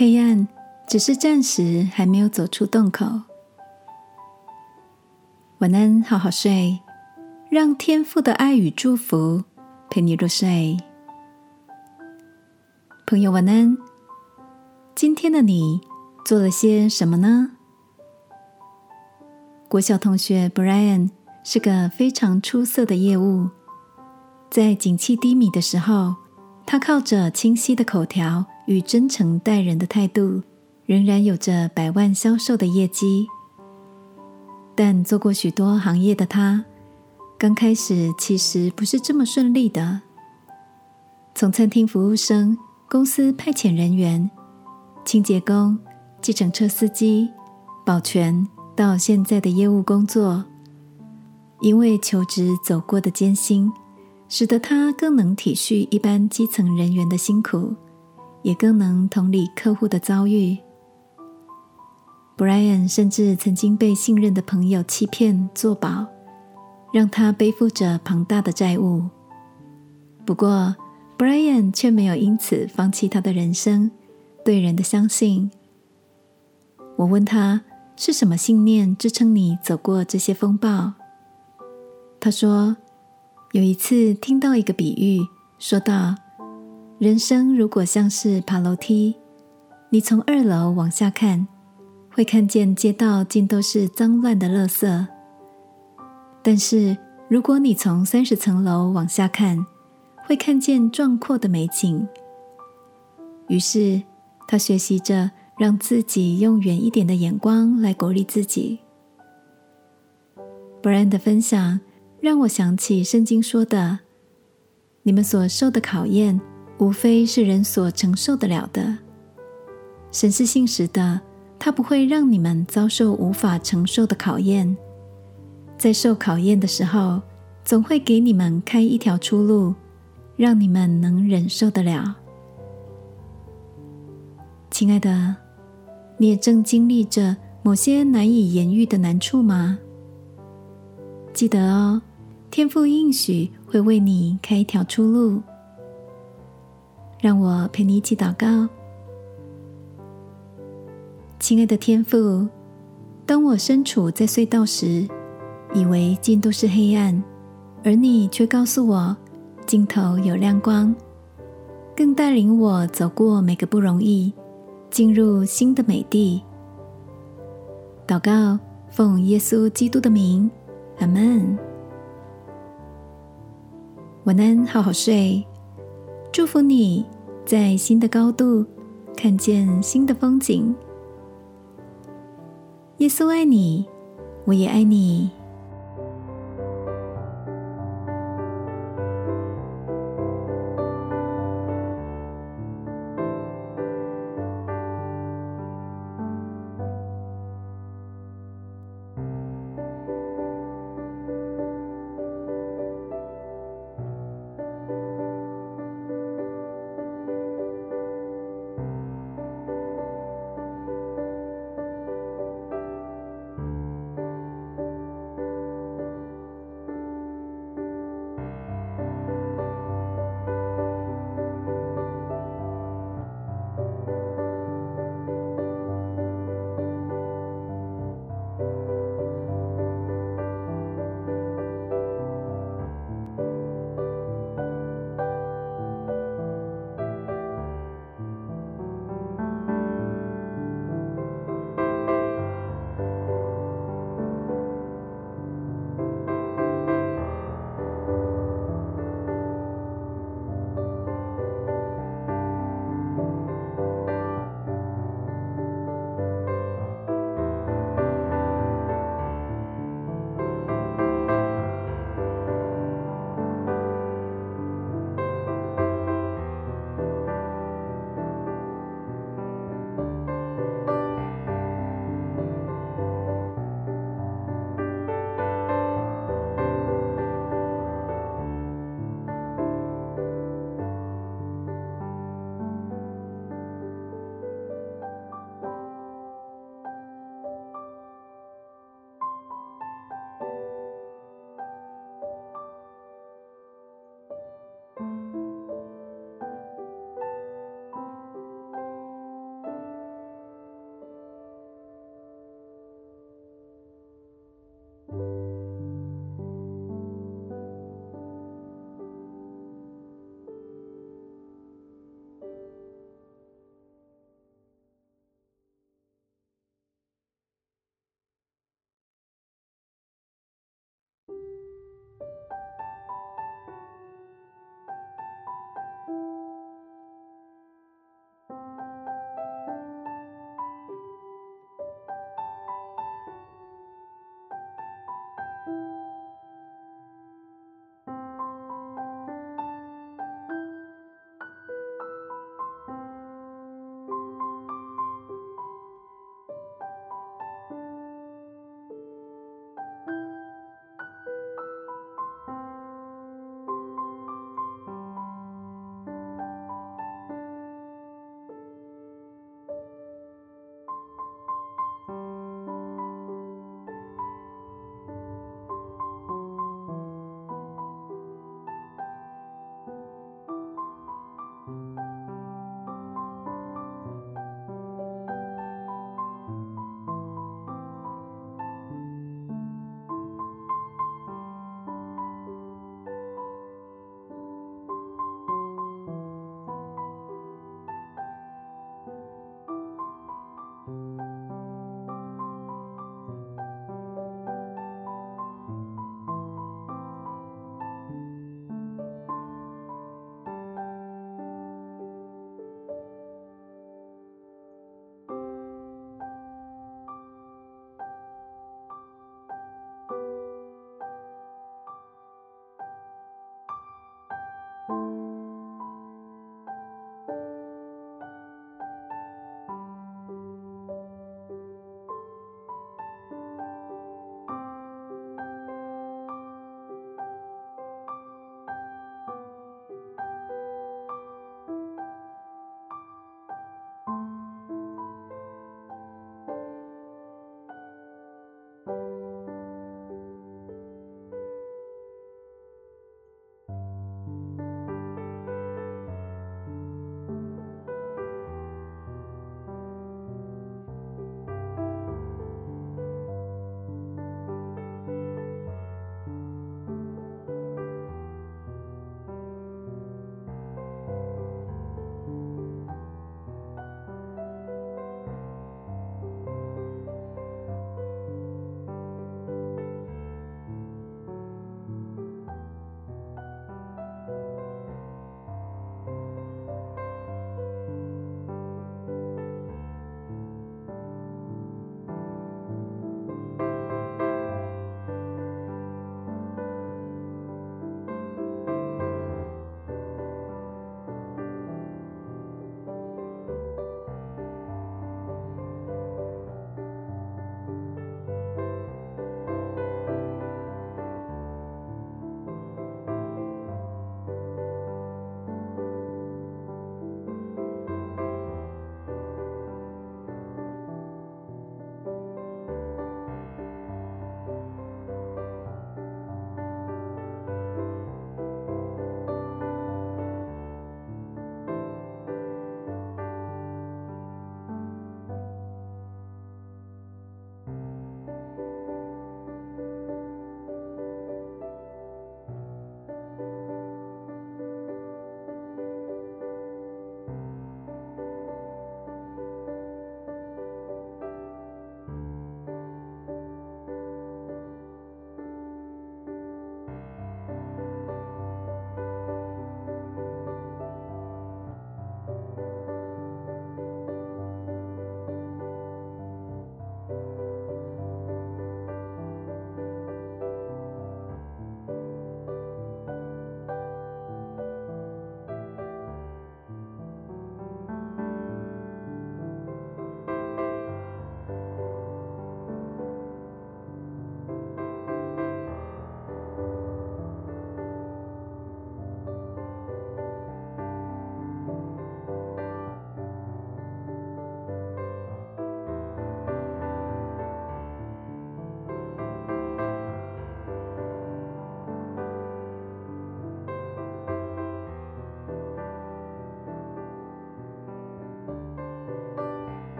黑暗只是暂时还没有走出洞口。晚安，好好睡，让天父的爱与祝福陪你入睡。朋友，晚安。今天的你做了些什么呢？国小同学 Brian 是个非常出色的业务，在景气低迷的时候，他靠着清晰的口条与真诚待人的态度，仍然有着百万销售的业绩。但做过许多行业的他，刚开始其实不是这么顺利的。从餐厅服务生、公司派遣人员、清洁工、计程车司机、保全，到现在的业务工作，因为求职走过的艰辛，使得他更能体恤一般基层人员的辛苦，也更能同理客户的遭遇。Brian 甚至曾经被信任的朋友欺骗作保，让他背负着庞大的债务。不过，Brian 却没有因此放弃他的人生，对人的相信。我问他是什么信念支撑你走过这些风暴？他说，有一次听到一个比喻，说道：人生如果像是爬楼梯，你从二楼往下看。会看见街道尽都是脏乱的垃圾，但是如果你从三十层楼往下看，会看见壮阔的美景。于是他学习着让自己用远一点的眼光来鼓励自己。布兰的分享让我想起圣经说的：“你们所受的考验，无非是人所承受得了的。神是信实的。”他不会让你们遭受无法承受的考验，在受考验的时候，总会给你们开一条出路，让你们能忍受得了。亲爱的，你也正经历着某些难以言喻的难处吗？记得哦，天父应许会为你开一条出路。让我陪你一起祷告。亲爱的天父，当我身处在隧道时，以为尽都是黑暗，而你却告诉我尽头有亮光，更带领我走过每个不容易，进入新的美地。祷告，奉耶稣基督的名，阿门。晚安，好好睡。祝福你在新的高度看见新的风景。耶稣爱你，我也爱你。